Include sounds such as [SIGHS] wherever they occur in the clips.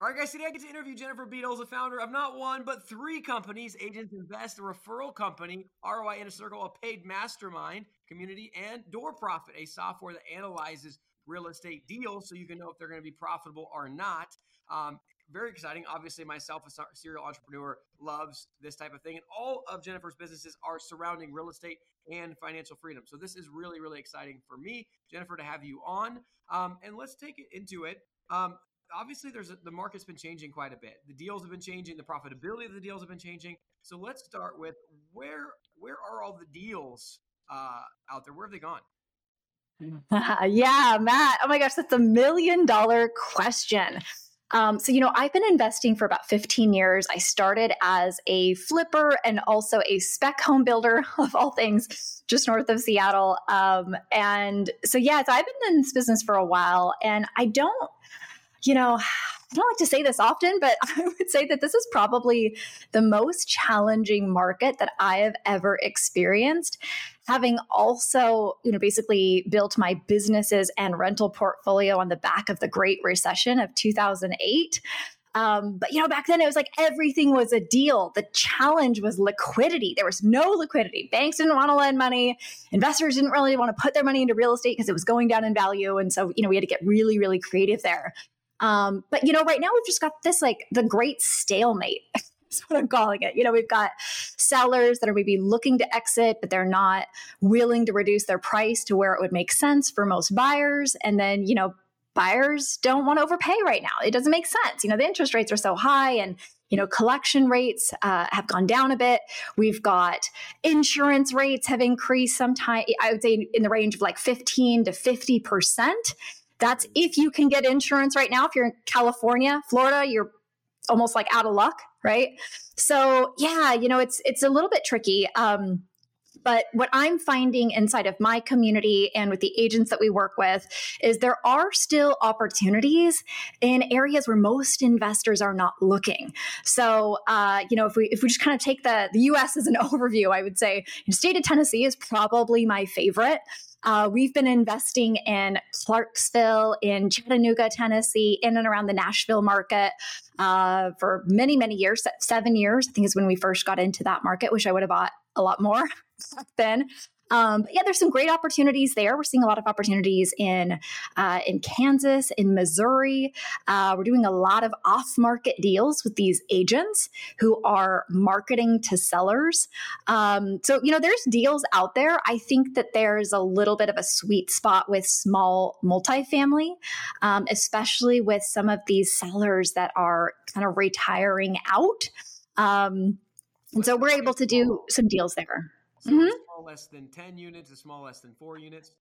All right, guys, today I get to interview Jennifer Beadles, the founder of not one, but three companies Agents Invest, a referral company, ROI Inner Circle, a paid mastermind community, and Door Profit, a software that analyzes real estate deals so you can know if they're going to be profitable or not. Um, very exciting. Obviously, myself, a serial entrepreneur, loves this type of thing. And all of Jennifer's businesses are surrounding real estate and financial freedom. So this is really, really exciting for me, Jennifer, to have you on. Um, and let's take it into it. Um, obviously there's a, the market's been changing quite a bit. The deals have been changing, the profitability of the deals have been changing. So let's start with where where are all the deals uh, out there? Where have they gone? [LAUGHS] yeah, Matt. Oh my gosh, that's a million dollar question. Um, so, you know, I've been investing for about 15 years. I started as a flipper and also a spec home builder, [LAUGHS] of all things, just north of Seattle. Um, and so, yeah, so I've been in this business for a while, and I don't you know, [SIGHS] I don't like to say this often, but [LAUGHS] I would say that this is probably the most challenging market that I have ever experienced. Having also, you know, basically built my businesses and rental portfolio on the back of the Great Recession of 2008. Um, but you know, back then it was like everything was a deal. The challenge was liquidity. There was no liquidity. Banks didn't want to lend money. Investors didn't really want to put their money into real estate because it was going down in value. And so, you know, we had to get really, really creative there. Um, but you know, right now we've just got this like the great stalemate. [LAUGHS] That's what I'm calling it. You know, we've got sellers that are maybe looking to exit, but they're not willing to reduce their price to where it would make sense for most buyers. And then, you know, buyers don't want to overpay right now. It doesn't make sense. You know, the interest rates are so high and you know collection rates uh, have gone down a bit we've got insurance rates have increased sometime i would say in the range of like 15 to 50 percent that's if you can get insurance right now. If you're in California, Florida, you're almost like out of luck, right? So yeah, you know, it's it's a little bit tricky. Um, but what I'm finding inside of my community and with the agents that we work with is there are still opportunities in areas where most investors are not looking. So, uh, you know, if we if we just kind of take the the U.S. as an [LAUGHS] overview, I would say the state of Tennessee is probably my favorite. Uh, we've been investing in Clarksville, in Chattanooga, Tennessee, in and around the Nashville market uh, for many, many years. Seven years, I think, is when we first got into that market. Wish I would have bought a lot more [LAUGHS] back then. Um, but yeah, there's some great opportunities there. We're seeing a lot of opportunities in uh, in Kansas, in Missouri. Uh, we're doing a lot of off-market deals with these agents who are marketing to sellers. Um, so you know, there's deals out there. I think that there's a little bit of a sweet spot with small multifamily, um, especially with some of these sellers that are kind of retiring out. Um, and so we're able to do some deals there. So mm-hmm. small less than 10 units, a small less than four units?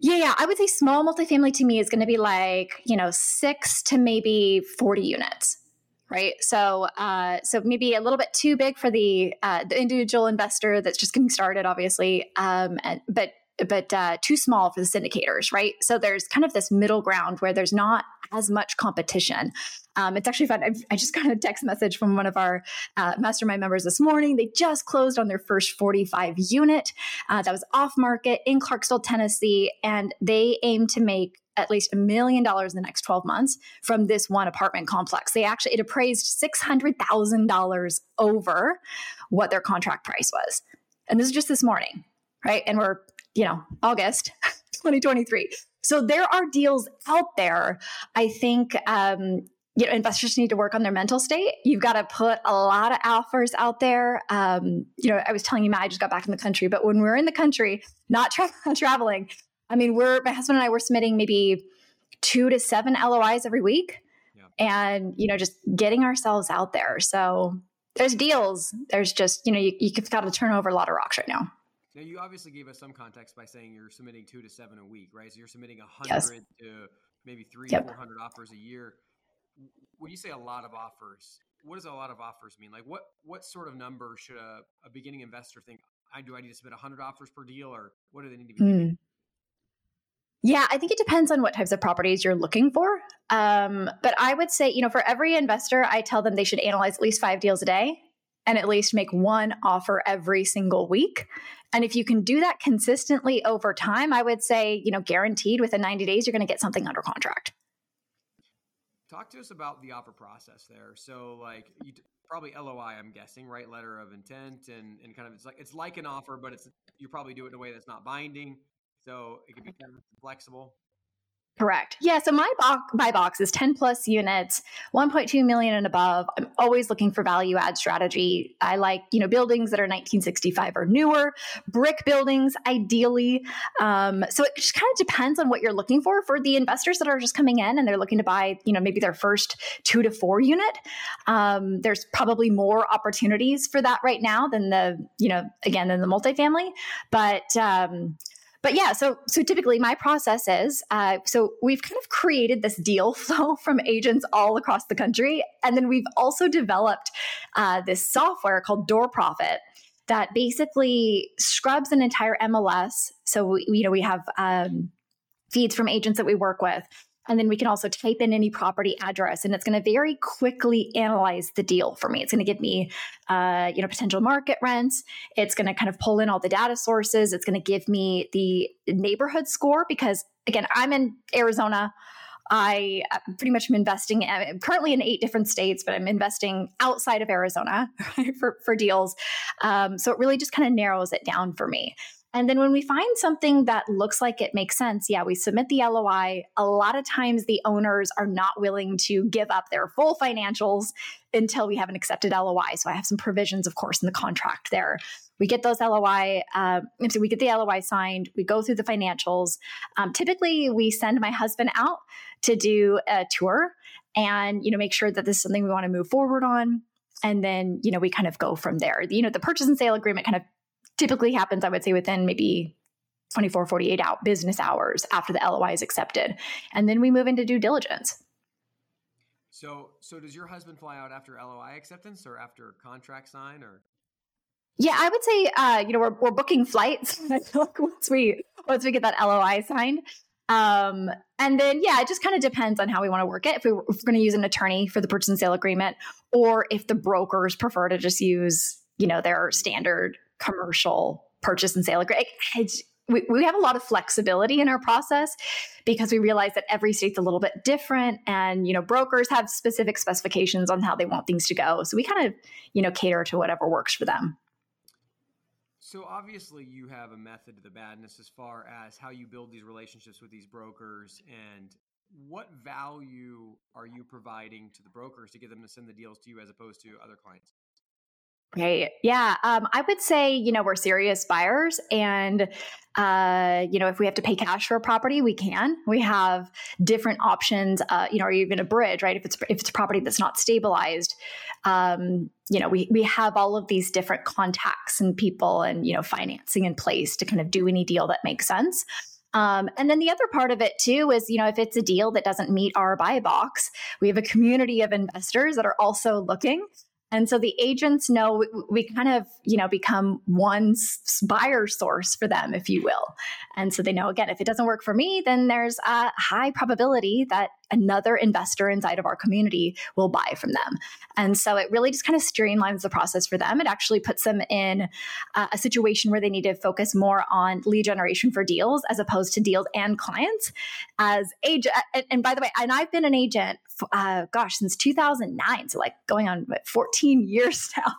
Yeah, yeah. I would say small multifamily to me is going to be like, you know, six to maybe 40 units. Right. So, uh, so maybe a little bit too big for the, uh, the individual investor that's just getting started, obviously. Um, and, but but uh, too small for the syndicators, right? So there's kind of this middle ground where there's not as much competition. Um, it's actually fun. I, I, just got a text message from one of our uh, mastermind members this morning. They just closed on their first 45 unit uh, that was off market in Clarksville, Tennessee, and they aim to make at least a million dollars in the next 12 months from this one apartment complex. They actually, it appraised $600,000 over what their contract price was. And this is just this morning, right? And we're you know, August [LAUGHS] 2023. So there are deals out there. I think um, you know, investors need to work on their mental state. You've got to put a lot of offers out there. Um, you know, I was telling you, Matt, I just got back in the country, but when we're in the country, not tra- [LAUGHS] traveling, I mean, we're my husband and I were submitting maybe two to seven LOIs every week, yeah. and you know, just getting ourselves out there. So there's deals. There's just you know, you, you've got to turn over a lot of rocks right now. Now, you obviously gave us some context by saying you're submitting two to seven a week, right? So you're submitting a hundred yes. to maybe three, yep. four hundred offers a year. When you say a lot of offers, what does a lot of offers mean? Like, what what sort of number should a, a beginning investor think? I do I need to submit hundred offers per deal, or what do they need to be? Mm. Yeah, I think it depends on what types of properties you're looking for. Um, but I would say, you know, for every investor, I tell them they should analyze at least five deals a day and at least make one offer every single week. And if you can do that consistently over time, I would say, you know, guaranteed within 90 days, you're going to get something under contract. talk to us about the offer process there. So, like, you probably LOI, I'm guessing, right? Letter of intent, and and kind of it's like it's like an offer, but it's you probably do it in a way that's not binding, so it can be kind of flexible. Correct. Yeah. So my box, my box is 10 plus units, 1.2 million and above. I'm always looking for value add strategy. I like, you know, buildings that are 1965 or newer, brick buildings, ideally. Um, so it just kind of depends on what you're looking for. For the investors that are just coming in and they're looking to buy, you know, maybe their first two to four unit, um, there's probably more opportunities for that right now than the, you know, again, than the multifamily. But, um, but yeah, so so typically my process is uh, so we've kind of created this deal [LAUGHS] flow from agents all across the country, and then we've also developed uh, this software called Door Profit that basically scrubs an entire MLS. So we, you know we have um, feeds from agents that we work with and then we can also type in any property address and it's going to very quickly analyze the deal for me. It's going to give me, uh, you know, potential market rents. It's going to kind of pull in all the data sources. It's going to give me the neighborhood score because, again, I'm in Arizona. I uh, pretty much am investing I'm currently in eight different states, but I'm investing outside of Arizona [LAUGHS] for, for deals. Um, so it really just kind of narrows it down for me. And then when we find something that looks like it makes sense, yeah, we submit the LOI. A lot of times the owners are not willing to give up their full financials until we have an accepted LOI. So I have some provisions, of course, in the contract there. We get those LOI, uh, um, so we get the LOI signed. We go through the financials. Um, typically, we send my husband out to do a tour and you know make sure that this is something we want to move forward on and then you know we kind of go from there you know the purchase and sale agreement kind of typically happens, I would say, within maybe 24, 48 out business hours after the LOI is accepted. And then we move into due diligence. So, so does your husband fly out after LOI acceptance or after contract sign or? Yeah, I would say, uh, you know, we're, we're booking flights [LAUGHS] once we, once we get that LOI signed. Um, and then, yeah, it just kind of depends on how we want to work it. If, we, we're going to use an attorney for the purchase and sale agreement, or if the brokers prefer to just use, you know, their standard commercial purchase and sale agreement. We, we have a lot of flexibility in our process because we realize that every state's a little bit different and you know brokers have specific specifications on how they want things to go so we kind of you know cater to whatever works for them so obviously you have a method to the madness as far as how you build these relationships with these brokers and what value are you providing to the brokers to get them to send the deals to you as opposed to other clients Right. Yeah. Um, I would say, you know, we're serious buyers. And, uh, you know, if we have to pay cash for a property, we can. We have different options, uh, you know, or even a bridge, right? If it's if it's a property that's not stabilized, um, you know, we we have all of these different contacts and people and, you know, financing in place to kind of do any deal that makes sense. Um, and then the other part of it too is, you know, if it's a deal that doesn't meet our buy box, we have a community of investors that are also looking and so the agents know we, we, kind of, you know, become one buyer source for them, if you will. And so they know, again, if it doesn't work for me, then there's a high probability that another investor inside of our community will buy from them. And so it really just kind of streamlines the process for them. It actually puts them in uh, a situation where they need to focus more on lead generation for deals as opposed to deals and clients as agent. And by the way, and I've been an agent, uh, gosh, since 2009. So like going on 14 years [LAUGHS] now.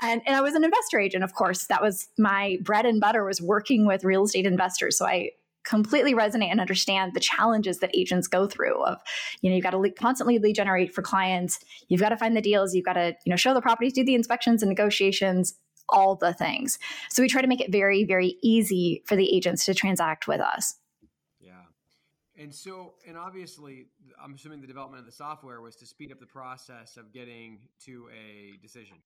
And, and I was an investor agent, of course. That was my bread and butter was working with real estate investors. So I completely resonate and understand the challenges that agents go through of you know you've got to constantly lead generate for clients. You've got to find the deals. You've got to you know show the properties do the inspections and negotiations all the things. So we try to make it very very easy for the agents to transact with us. Yeah. And so and obviously i'm assuming the development of the software was to speed up the process of getting to a decision.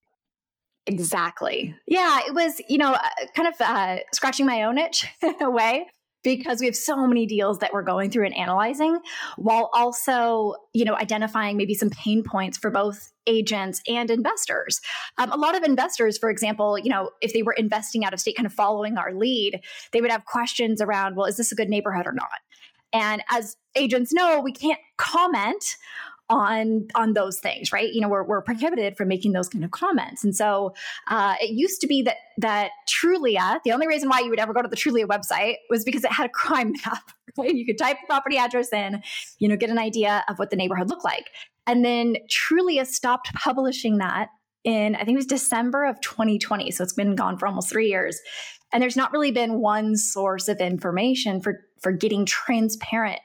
Exactly. Yeah, it was, you know, uh, kind of uh, scratching my own itch [LAUGHS] in a way because we have so many deals that we're going through and analyzing while also you know identifying maybe some pain points for both agents and investors. Um, a lot of investors for example you know if they were investing out of state kind of following our lead they would have questions around well is this a good neighborhood or not? And as agents know we can't comment on on those things, right? You know, we're, we're prohibited from making those kind of comments. And so uh, it used to be that that Trulia, the only reason why you would ever go to the Trulia website was because it had a crime map. [LAUGHS] Right? You could type the property address in, you know, get an idea of what the neighborhood looked like. And then Trulia stopped publishing that in I think it was December of 2020. So it's been gone for almost three years. And there's not really been one source of information for for getting transparent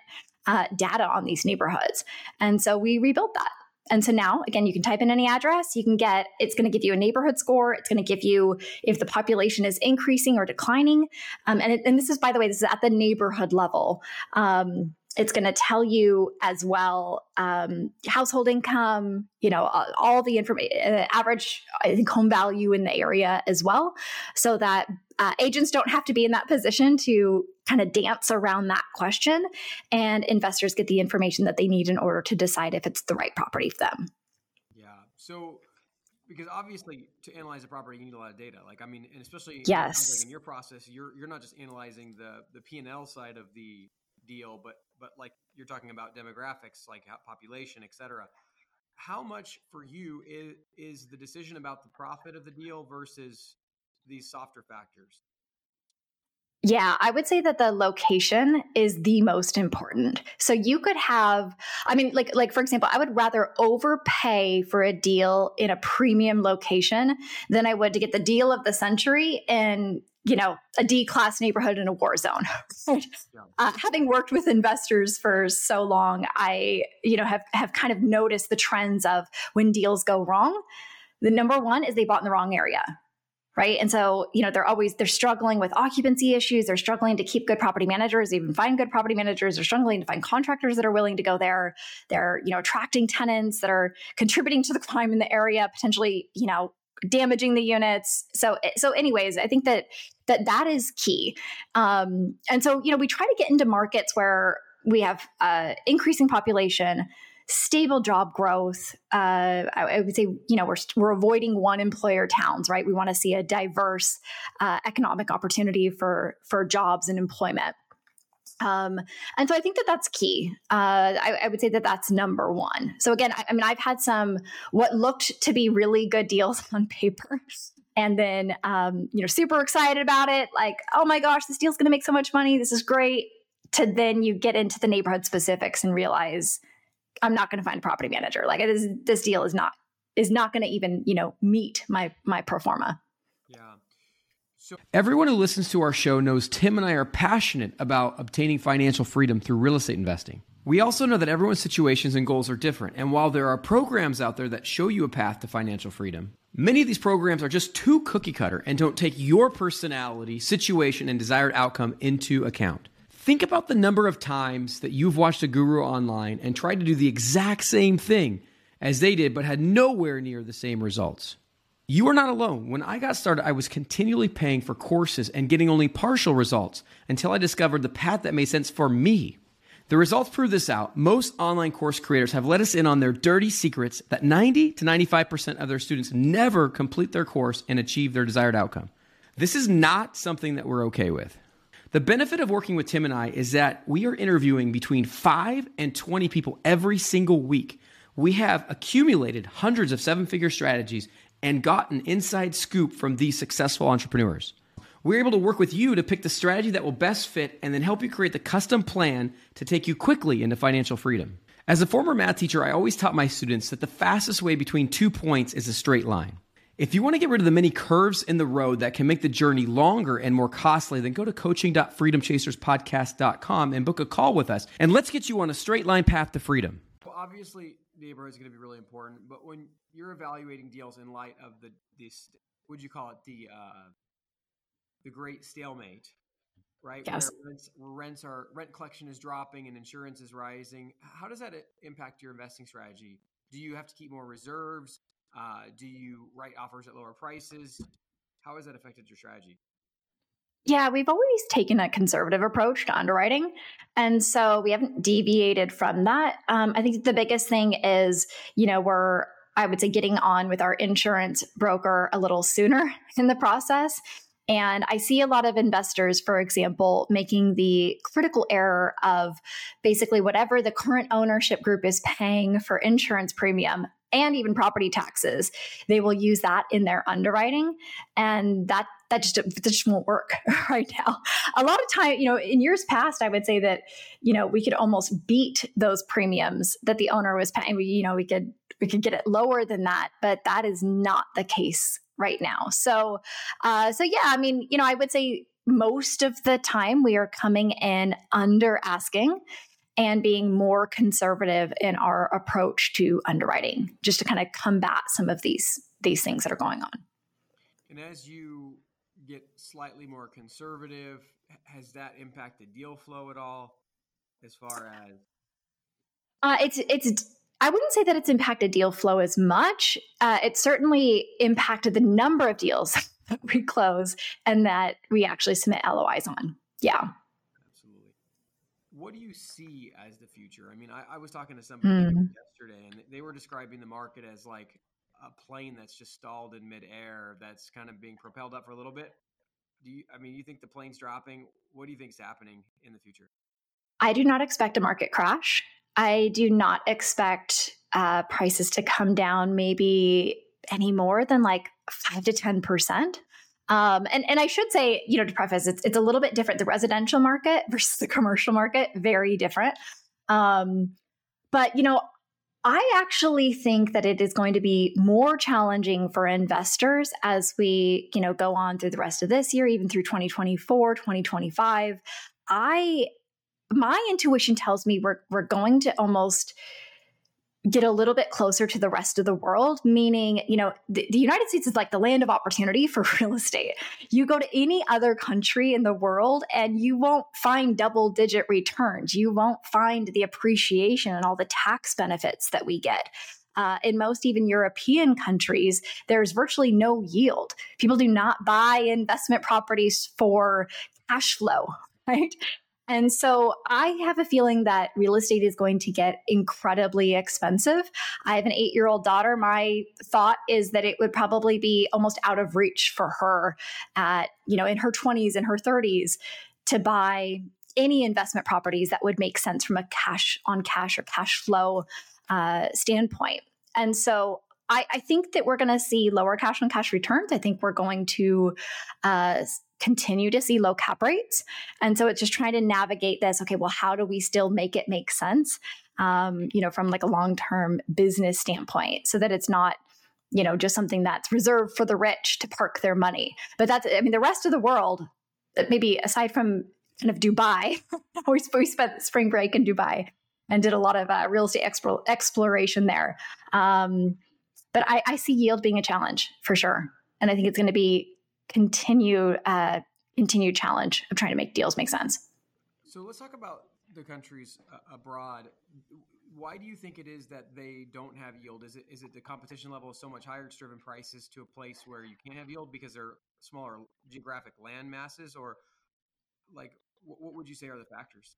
uh, data on these neighborhoods. And so we rebuilt that. And so now, again, you can type in any address, you can get, it's going to give you a neighborhood score. It's going to give you if the population is increasing or declining. Um, and, it, and this is, by the way, this is at the neighborhood level. Um, it's going to tell you as well um, household income you know all the information uh, average i think home value in the area as well so that uh, agents don't have to be in that position to kind of dance around that question and investors get the information that they need in order to decide if it's the right property for them yeah so because obviously to analyze a property you need a lot of data like i mean and especially yes like in your process you're you're not just analyzing the the p&l side of the deal, but but like you're talking about demographics, like population, et cetera. How much for you is is the decision about the profit of the deal versus these softer factors? Yeah, I would say that the location is the most important. So you could have I mean like like for example, I would rather overpay for a deal in a premium location than I would to get the deal of the century in you know a D class neighborhood in a war zone. [LAUGHS] uh, having worked with investors for so long, I you know have have kind of noticed the trends of when deals go wrong. The number one is they bought in the wrong area, right? And so you know they're always they're struggling with occupancy issues. They're struggling to keep good property managers, even find good property managers. They're struggling to find contractors that are willing to go there. They're you know attracting tenants that are contributing to the crime in the area, potentially you know damaging the units. So so anyways, I think that that that is key. Um, and so you know we try to get into markets where we have uh, increasing population, stable job growth. Uh, I, I, would say, you know, we're, we're avoiding one employer towns, right? We want to see a diverse uh, economic opportunity for for jobs and employment. Um, and so I think that that's key. Uh, I, I, would say that that's number one. So again, I, I, mean, I've had some what looked to be really good deals [LAUGHS] on paper, and then um, you know, super excited about it, like, oh my gosh, this deal's going to make so much money. This is great. To then you get into the neighborhood specifics and realize I'm not going to find a property manager. Like this, this deal is not is not going to even you know meet my my pro forma. Yeah. So everyone who listens to our show knows Tim and I are passionate about obtaining financial freedom through real estate investing. We also know that everyone's situations and goals are different, and while there are programs out there that show you a path to financial freedom, many of these programs are just too cookie cutter and don't take your personality, situation, and desired outcome into account. Think about the number of times that you've watched a guru online and tried to do the exact same thing as they did, but had nowhere near the same results. You are not alone. When I got started, I was continually paying for courses and getting only partial results until I discovered the path that made sense for me. The results prove this out. Most online course creators have let us in on their dirty secrets that 90 to 95% of their students never complete their course and achieve their desired outcome. This is not something that we're okay with. The benefit of working with Tim and I is that we are interviewing between 5 and 20 people every single week. We have accumulated hundreds of seven figure strategies and got an inside scoop from these successful entrepreneurs. We're able to work with you to pick the strategy that will best fit and then help you create the custom plan to take you quickly into financial freedom. As a former math teacher, I always taught my students that the fastest way between two points is a straight line. If you want to get rid of the many curves in the road that can make the journey longer and more costly, then go to coaching.freedomchaserspodcast.com and book a call with us. And let's get you on a straight line path to freedom. Well, obviously, neighborhood is going to be really important, but when you're evaluating deals in light of the this would you call it the uh, the great stalemate, right? Yes. Where rents, where rents are rent collection is dropping and insurance is rising. How does that impact your investing strategy? Do you have to keep more reserves? Uh, do you write offers at lower prices? How has that affected your strategy? Yeah, we've always taken a conservative approach to underwriting. And so we haven't deviated from that. Um, I think the biggest thing is, you know, we're I would say getting on with our insurance broker a little sooner [LAUGHS] in the process And I see a lot of investors, for example, making the critical error of basically whatever the current ownership group is paying for insurance premium and even property taxes, they will use that in their underwriting. And that that just that just won't work [LAUGHS] right now. A lot of time, you know, in years past, I would say that you know we could almost beat those premiums that the owner was paying. We, you know, we could we could get it lower than that, but that is not the case right now. So, uh, so yeah, I mean, you know, I would say most of the time we are coming in under asking and being more conservative in our approach to underwriting just to kind of combat some of these these things that are going on and as you get slightly more conservative has that impacted deal flow at all as far as uh, it's it's I wouldn't say that it's impacted deal flow as much. Uh, it certainly impacted the number of deals [LAUGHS] that we close and that we actually submit LOIs on. Yeah what do you see as the future? I mean, I, I was talking to somebody mm. yesterday, and they were describing the market as like a plane that's just stalled in midair, that's kind of being propelled up for a little bit. Do you? I mean, you think the plane's dropping? What do you think's happening in the future? I do not expect a market crash. I do not expect uh, prices to come down maybe any more than like five to ten percent. Um, and, and I should say, you know, to preface, it's, it's a little bit different. The residential market [LAUGHS] versus the commercial market, very different. Um, but, you know, I actually think that it is going to be more challenging for investors as we, you know, go on through the rest of this year, even through 2024, 2025. I my intuition tells me we're we're going to almost get a little bit closer to the rest of the world, meaning, you know, the, the, United States is like the land of opportunity for [LAUGHS] real estate. You go to any other country in the world and you won't find double digit returns. You won't find the appreciation and all the tax benefits that we get. Uh, in most even European countries, there's virtually no yield. People do not buy investment properties for cash flow, [LAUGHS] right? And so I have a feeling that real estate is going to get incredibly expensive. I have an eight year old daughter. My thought is that it would probably be almost out of reach for her at, you know, in her 20s and her 30s to buy any investment properties that would make sense from a cash on cash or cash flow uh, standpoint. And so I, I, think that we're going to see lower cash on cash returns. I think we're going to uh, continue to see low cap rates. And so it's just trying to navigate this. Okay, well, how do we still make it make sense? Um, you know, from like a long term business standpoint, so that it's not you know just something that's reserved for the rich to park their money. But that's I mean, the rest of the world, maybe aside from kind of Dubai, [LAUGHS] we, we spent spring break in Dubai and did a lot of uh, real estate expo- exploration there. Um, but I, I see yield being a challenge for sure, and I think it's going to be continued uh, continued challenge of trying to make deals make sense. So let's talk about the countries uh, abroad. Why do you think it is that they don't have yield? Is it is it the competition level is so much higher? It's driven prices to a place where you can't have yield because they're smaller geographic land masses, or like what would you say are the factors?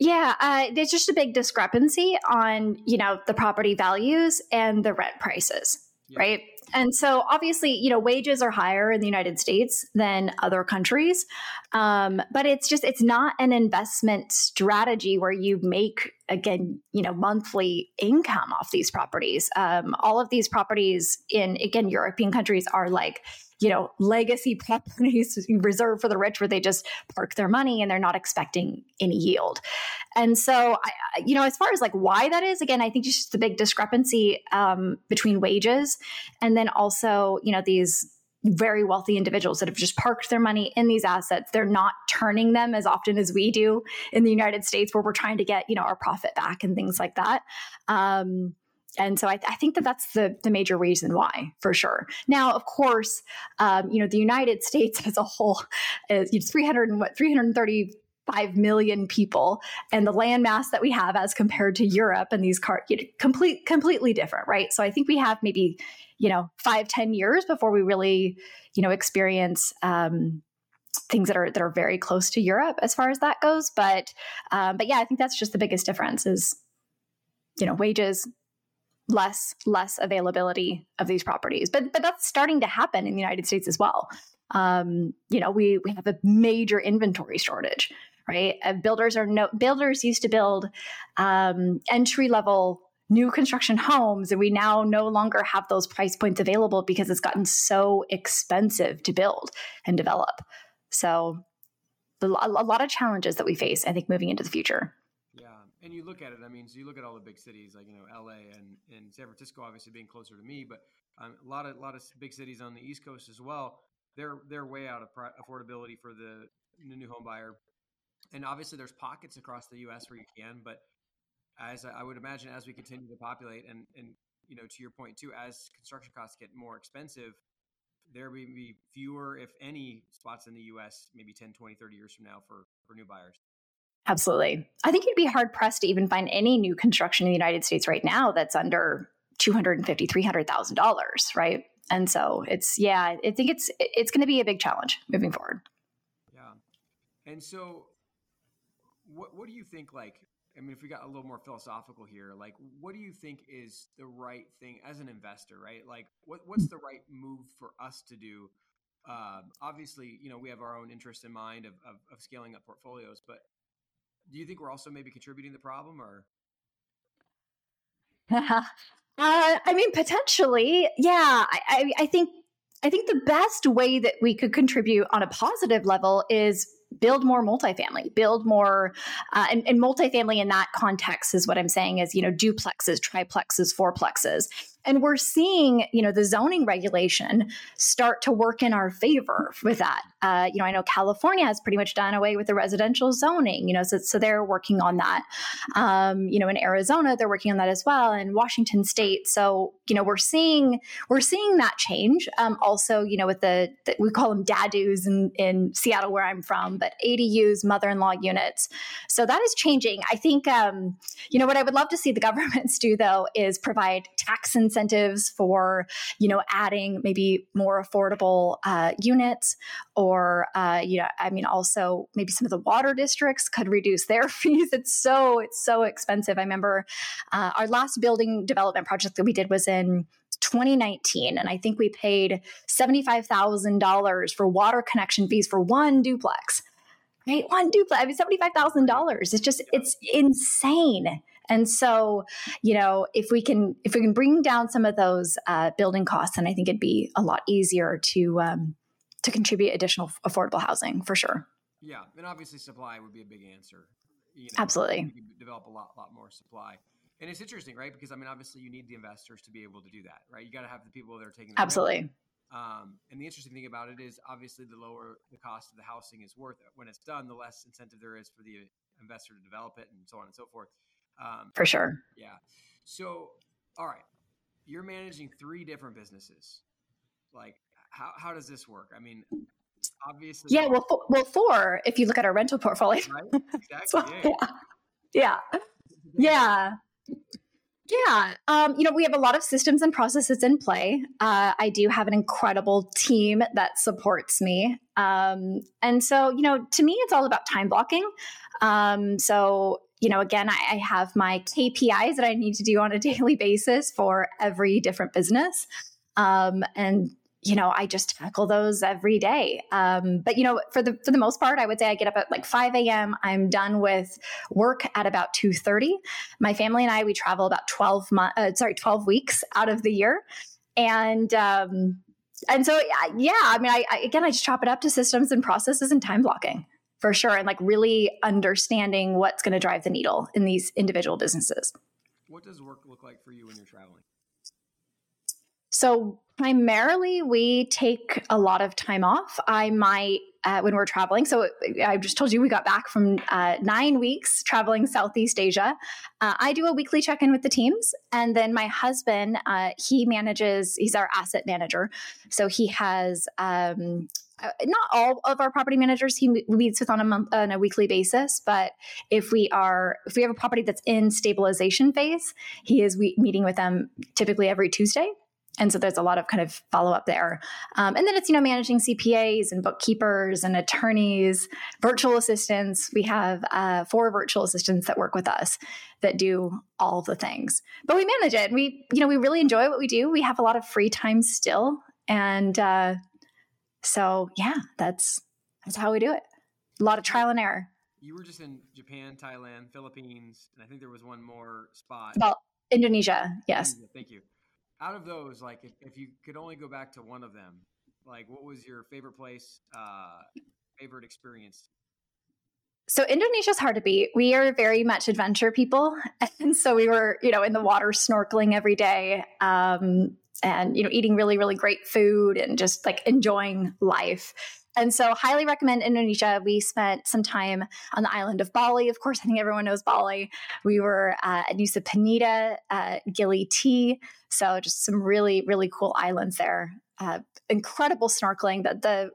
Yeah, uh, there's just a big discrepancy on you know the property values and the rent prices, yeah. right? And so obviously, you know, wages are higher in the United States than other countries. Um, but it's just, it's not an investment strategy where you make, again, you know, monthly income off these properties. Um, all of these properties in, again, European countries are like, you know, legacy [LAUGHS] properties reserved for the rich where they just park their money and they're not expecting any yield. And so, I, you know, as far as like why that is, again, I think just the big discrepancy um, between wages and then also, you know, these very wealthy individuals that have just parked their money in these assets. They're not turning them as often as we do in the United States, where we're trying to get, you know, our profit back and things like that. Um, and so I, I, think that that's the, the major reason why for sure. Now of course um, you know the united [LAUGHS] states as a whole is 300 and what 335 million people and the landmass that we have as compared to europe and these car you know, complete completely different right? So i think we have maybe you know five ten years before we really you know experience um, things that are that are very close to europe as far as that goes. But um, but yeah i think that's just the biggest difference is you know wages less less availability of these properties. But but that's starting to happen in the United States as well. Um, you know, we we have a major inventory shortage, right? Uh, builders are no builders used to build um, entry level new construction homes, and we now no longer have those price points available because it's gotten so expensive to build and develop. So, a lot of challenges that we face, I think, moving into the future. And you look at it. I mean, so you look at all the big cities like you know L.A. and, and San Francisco, obviously being closer to me, but um, a lot of a lot of big cities on the East Coast as well. They're they're way out of affordability for the, the new home buyer, and obviously there's pockets across the U.S. where you can, but as I would imagine, as we continue to populate, and and you know, to your point too, as construction costs get more expensive, there will be fewer, if any, spots in the U.S. maybe 10, 20, 30 years from now for for new buyers. Absolutely, I think you'd be hard pressed to even find any new construction in the United States right now that's under two hundred and fifty, three hundred thousand dollars, right? And so it's yeah, I think it's it's going to be a big challenge moving forward. Yeah, and so what what do you think like I mean, if we got a little more philosophical here, like, what do you think is the right thing as an investor, right? Like, what what's the right move for us to do? Um, obviously, you know, we have our own interest in mind of, of, of scaling up portfolios, but do you think we're also maybe contributing the problem, or? [LAUGHS] uh, I mean, potentially, yeah. I, I, I think I think the best way that we could contribute on a positive level is build more multifamily, build more, uh, and, and multifamily in that context is what I'm saying is, you know, duplexes, triplexes, fourplexes. And we're seeing, you know, the zoning regulation start to work in our favor with that. Uh, you know, I know California has pretty much done away with the residential zoning, you know, so, so they're working on that. Um, you know, in Arizona, they're working on that as well, and Washington State. So, you know, we're seeing we're seeing that change. Um, also, you know, with the, the we call them DADUs in, in Seattle, where I'm from, but ADUs, mother-in-law units. So that is changing. I think, um, you know, what I would love to see the [LAUGHS] governments do though is provide tax and incentives for, you know, adding maybe more affordable uh, units or, uh, you know, I mean, also maybe some of the water districts could reduce their [LAUGHS] fees. It's so, it's so expensive. I remember uh, our last building development project that we did was in 2019 and i think we paid $75000 for water connection fees for one duplex right one duplex i mean $75000 it's just it's insane and so, you know, if we can if we can bring down some of those uh, building costs, then I think it'd be a lot easier to um, to contribute additional affordable housing for sure. Yeah, and obviously supply would be a big answer. You know, Absolutely, develop a lot lot more supply. And it's interesting, right? Because I mean, obviously, you need the investors to be able to do that, right? You got to have the people that are taking absolutely. Um, and the interesting thing about it is, obviously, the lower the cost of the housing is worth it. When it's done, the less incentive there is for the investor to develop it, and so on and so forth. Um, For sure. Yeah. So, all right, you're managing three different businesses. Like, how, how does this work? I mean, obviously. Yeah. Well, f- well, four if you look at our rental portfolio. Right. [LAUGHS] Exactly. so, yeah. Yeah. [LAUGHS] Yeah. Yeah. Um, you know, we have a lot of systems and processes in play. Uh, I do have an incredible team that supports me. Um, and so, you know, to me, it's all about time blocking. Um, so, you know, again, I, I, have my KPIs that I need to do on a [LAUGHS] daily basis for every different business. Um, and you know, I just tackle those every day. Um, but you know, for the for the most part, I would say I get up at like 5 a.m. I'm done with work at about 2:30. My family and I we travel about 12 months, uh, sorry, 12 weeks out of the year, and um, and so yeah, I mean, I, I again, I just chop it up to systems and processes and time blocking for sure and like really understanding what's going to drive the needle in these individual businesses. What does work look like for you when you're traveling? So primarily we take a lot of time off. I might uh, when we're traveling so i just told you we got back from uh, nine weeks traveling southeast asia. Uh, i do a weekly check-in with the teams and then my husband uh, he manages he's our asset manager. So he has um, not all of our property managers he meets with on a month on a weekly basis but if we are if we have a property that's in stabilization phase he is we, meeting with them typically every tuesday. And so there's a lot of kind of follow up there. Um, and then it's you know managing cpas and bookkeepers and attorneys virtual assistants. We have uh, four virtual assistants that work with us that do all the things. But we manage it. We you know we really enjoy what we do. We have a lot of free time still. And uh, So yeah, that's that's how we do it. A lot of trial and error. You were just in Japan, Thailand, Philippines, and I think there was one more spot. About Indonesia, yes. Indonesia, thank you. Out of those, like if, if, you could only go back to one of them, like what was your favorite place, uh, favorite experience? So Indonesia is hard to beat. We are very much adventure people, [LAUGHS] and so we were, you know, in the water snorkeling every day. Um, and you know eating really really great food and just like enjoying life. And so highly recommend indonesia. We spent some time on the island of bali. Of course i think everyone knows bali. We were uh, at nusa penida uh, gili t. So just some really really cool islands there. Uh, incredible snorkeling. That the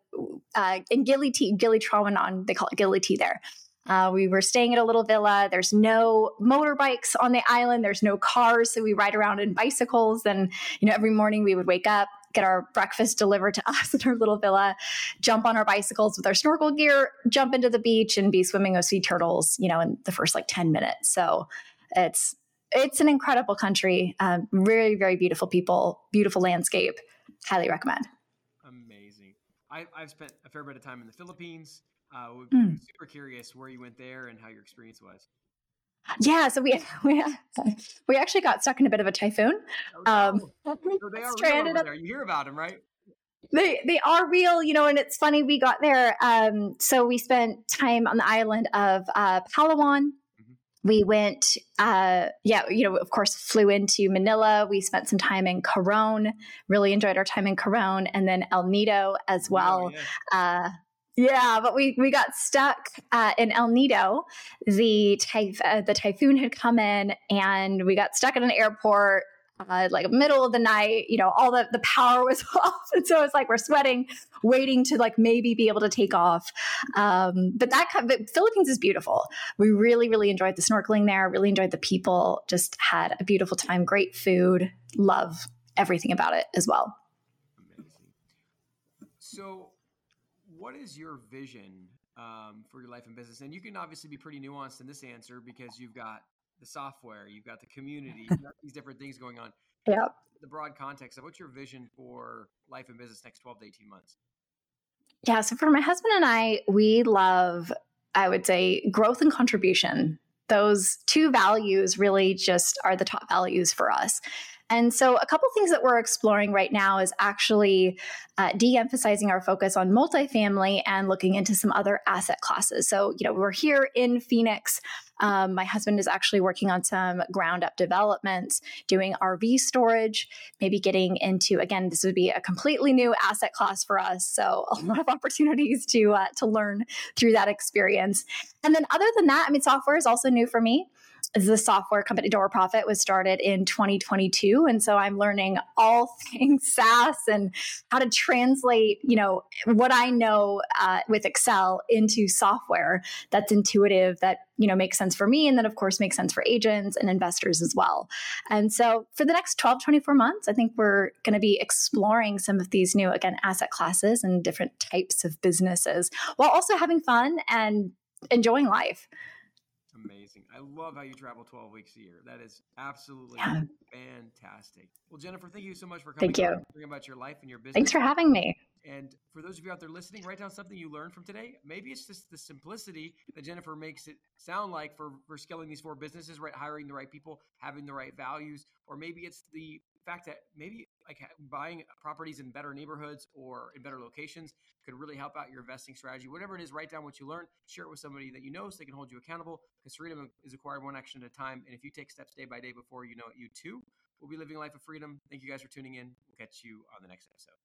uh, in gili t gili trawangan they call it gili t there uh, we were staying at a little villa. There's no motorbikes on the island. There's no cars, so we ride around in bicycles. And you know, every morning we would wake up, get our breakfast delivered to [LAUGHS] us in our little villa, jump on our bicycles with our snorkel gear, jump into the beach, and be swimming with sea turtles. You know, in the first like ten minutes. So it's it's an incredible country. Um, very very beautiful people, beautiful landscape. Highly recommend. Amazing. I, I've spent a fair bit of time in the Philippines. Uh, we're mm. super curious where you went there and how your experience was. Yeah, so we [LAUGHS] we we actually got stuck in a bit of a typhoon. Oh, um, so they [LAUGHS] are stranded up there. You hear about them, right? They they are real, you know, and it's funny. We got there, um, so we spent time on the island of uh, Palawan. Mm-hmm. We went, uh, yeah, you know, of course, flew into Manila. We spent some time in Coron. Really enjoyed our time in Coron, and then El Nido as well. Oh, yeah. uh, yeah, but we we got stuck uh, in El Nido. The typh- uh, the typhoon had come in, and we got stuck at an airport. Uh, like middle of the night, you know, all the the power was [LAUGHS] off, and so it's like we're sweating, waiting to like maybe be able to take off. Um, but that but Philippines is beautiful. We really really enjoyed the snorkeling there. Really enjoyed the people. Just had a beautiful time. Great food. Love everything about it as well. Amazing. So what is your vision um, for your life and business? And you can obviously be pretty nuanced in this answer because you've got the software, you've got the community, you've got these different things going on. Yeah. The broad context of what's your vision for life and business next 12 to 18 months? Yeah. So for my husband and I, we love, I would say, growth and contribution. Those two values really just are the top values for us. And so, a couple things that we're exploring right now is actually uh, de emphasizing our focus on multifamily and looking into some other asset classes. So, you know, we're here in Phoenix. Um, my husband is actually working on some ground up developments, doing RV storage, maybe getting into, again, this would be a completely new asset class for us. So, [LAUGHS] a lot of opportunities to, uh, to learn through that experience. And then, other than that, I mean, software is also new for me the software company Door Profit was started in 2022. And so I'm learning all [LAUGHS] things SaaS and how to translate, you know, what I know uh, with Excel into software that's intuitive, that, you know, makes sense for me. And then, of course, makes sense for agents and investors as well. And so for the next 12, 24 months, I think we're going to be exploring some of these new, again, asset classes and different types of businesses while also having fun and enjoying life. I love how you travel 12 weeks a year. That is absolutely yeah. fantastic. Well, Jennifer, thank you so much for coming. Thank you. Talking about your life and your business. Thanks for having me. And for those of you out there listening, write down something you learned from today. Maybe it's just the simplicity that Jennifer makes it sound like for, for scaling these four businesses, right? Hiring the right people, having the right values, or maybe it's the fact that maybe like buying properties in better neighborhoods or in better locations could really help out your investing strategy. Whatever it is, write down what you learned, share it with somebody that you know so they can hold you accountable because freedom is acquired one action at a time. And if you take steps day by day before you know it, you too will be living a life of freedom. Thank you guys for tuning in. We'll catch you on the next episode.